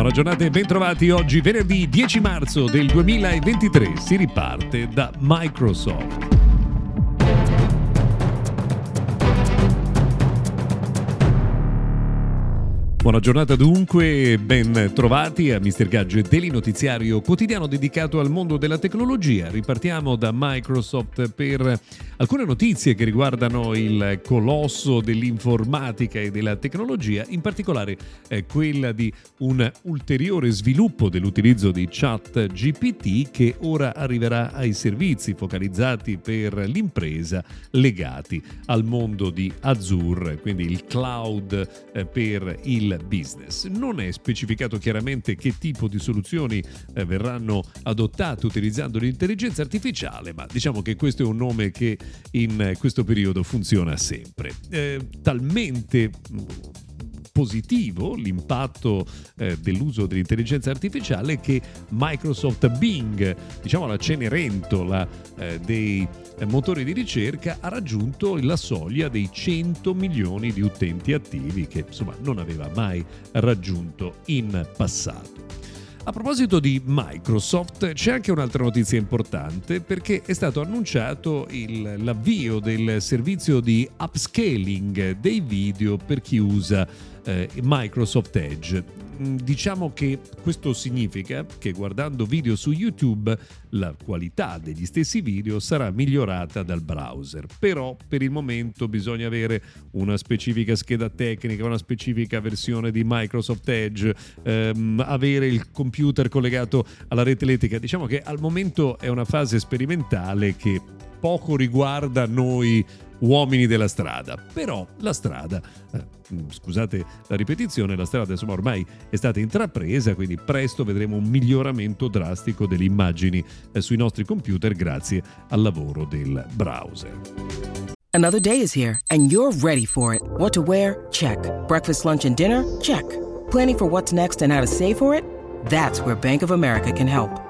Buona giornata e bentrovati. Oggi venerdì 10 marzo del 2023 si riparte da Microsoft. Buona giornata dunque, ben trovati a Mr. Gadget Daily Notiziario quotidiano dedicato al mondo della tecnologia. Ripartiamo da Microsoft per alcune notizie che riguardano il colosso dell'informatica e della tecnologia, in particolare eh, quella di un ulteriore sviluppo dell'utilizzo di chat GPT che ora arriverà ai servizi focalizzati per l'impresa legati al mondo di Azure, quindi il cloud eh, per il business. Non è specificato chiaramente che tipo di soluzioni eh, verranno adottate utilizzando l'intelligenza artificiale, ma diciamo che questo è un nome che in questo periodo funziona sempre. Eh, talmente positivo l'impatto eh, dell'uso dell'intelligenza artificiale che Microsoft Bing, diciamo la cenerentola eh, dei motori di ricerca, ha raggiunto la soglia dei 100 milioni di utenti attivi che insomma non aveva mai raggiunto in passato. A proposito di Microsoft, c'è anche un'altra notizia importante perché è stato annunciato il, l'avvio del servizio di upscaling dei video per chi usa eh, Microsoft Edge. Mm, diciamo che questo significa che guardando video su YouTube la qualità degli stessi video sarà migliorata dal browser. Però per il momento bisogna avere una specifica scheda tecnica, una specifica versione di Microsoft Edge, ehm, avere il computer collegato alla rete elettrica. Diciamo che al momento è una fase sperimentale che poco riguarda noi uomini della strada. Però la strada, eh, scusate la ripetizione, la strada insomma ormai è stata intrapresa, quindi presto vedremo un miglioramento drastico delle immagini eh, sui nostri computer grazie al lavoro del browser. Another day is here and you're ready for it. What to wear? Check. Breakfast, lunch and dinner? Check. Planning for what's next and how to save for it? That's where Bank of America can help.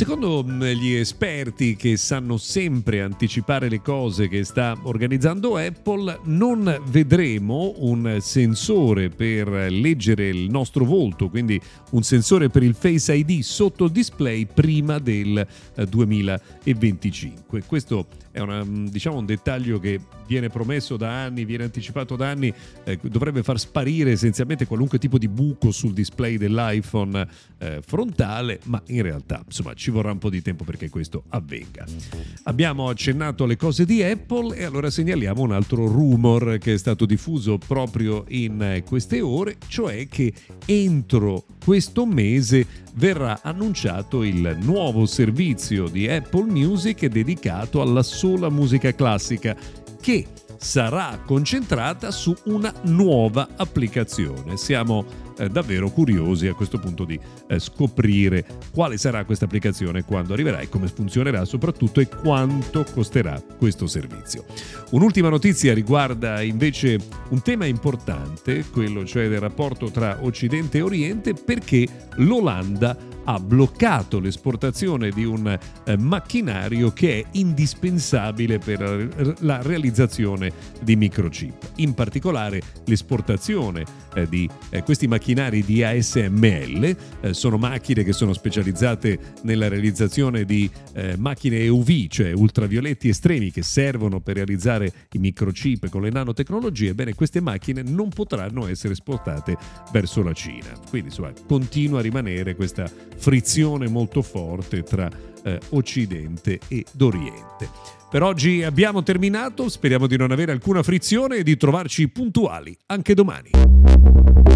Secondo mm, gli esperti che sanno sempre anticipare le cose che sta organizzando Apple, non vedremo un sensore per leggere il nostro volto, quindi un sensore per il Face ID sotto il display prima del 2025. Eh, Questo è una, mm, diciamo, un dettaglio che viene promesso da anni, viene anticipato da anni, eh, dovrebbe far sparire essenzialmente qualunque tipo di buco sul display dell'iPhone eh, frontale, ma in realtà insomma ci vorrà un po' di tempo perché questo avvenga. Abbiamo accennato alle cose di Apple e allora segnaliamo un altro rumor che è stato diffuso proprio in queste ore, cioè che entro questo mese verrà annunciato il nuovo servizio di Apple Music dedicato alla sola musica classica che sarà concentrata su una nuova applicazione. Siamo eh, davvero curiosi a questo punto di eh, scoprire quale sarà questa applicazione quando arriverà e come funzionerà soprattutto e quanto costerà questo servizio. Un'ultima notizia riguarda invece un tema importante, quello cioè del rapporto tra Occidente e Oriente, perché l'Olanda ha bloccato l'esportazione di un eh, macchinario che è indispensabile per la realizzazione di microchip. In particolare l'esportazione di questi macchinari macchinari di ASML, eh, sono macchine che sono specializzate nella realizzazione di eh, macchine UV, cioè ultravioletti estremi che servono per realizzare i microchip con le nanotecnologie, bene queste macchine non potranno essere esportate verso la Cina. Quindi insomma, continua a rimanere questa frizione molto forte tra eh, Occidente ed Oriente. Per oggi abbiamo terminato, speriamo di non avere alcuna frizione e di trovarci puntuali anche domani.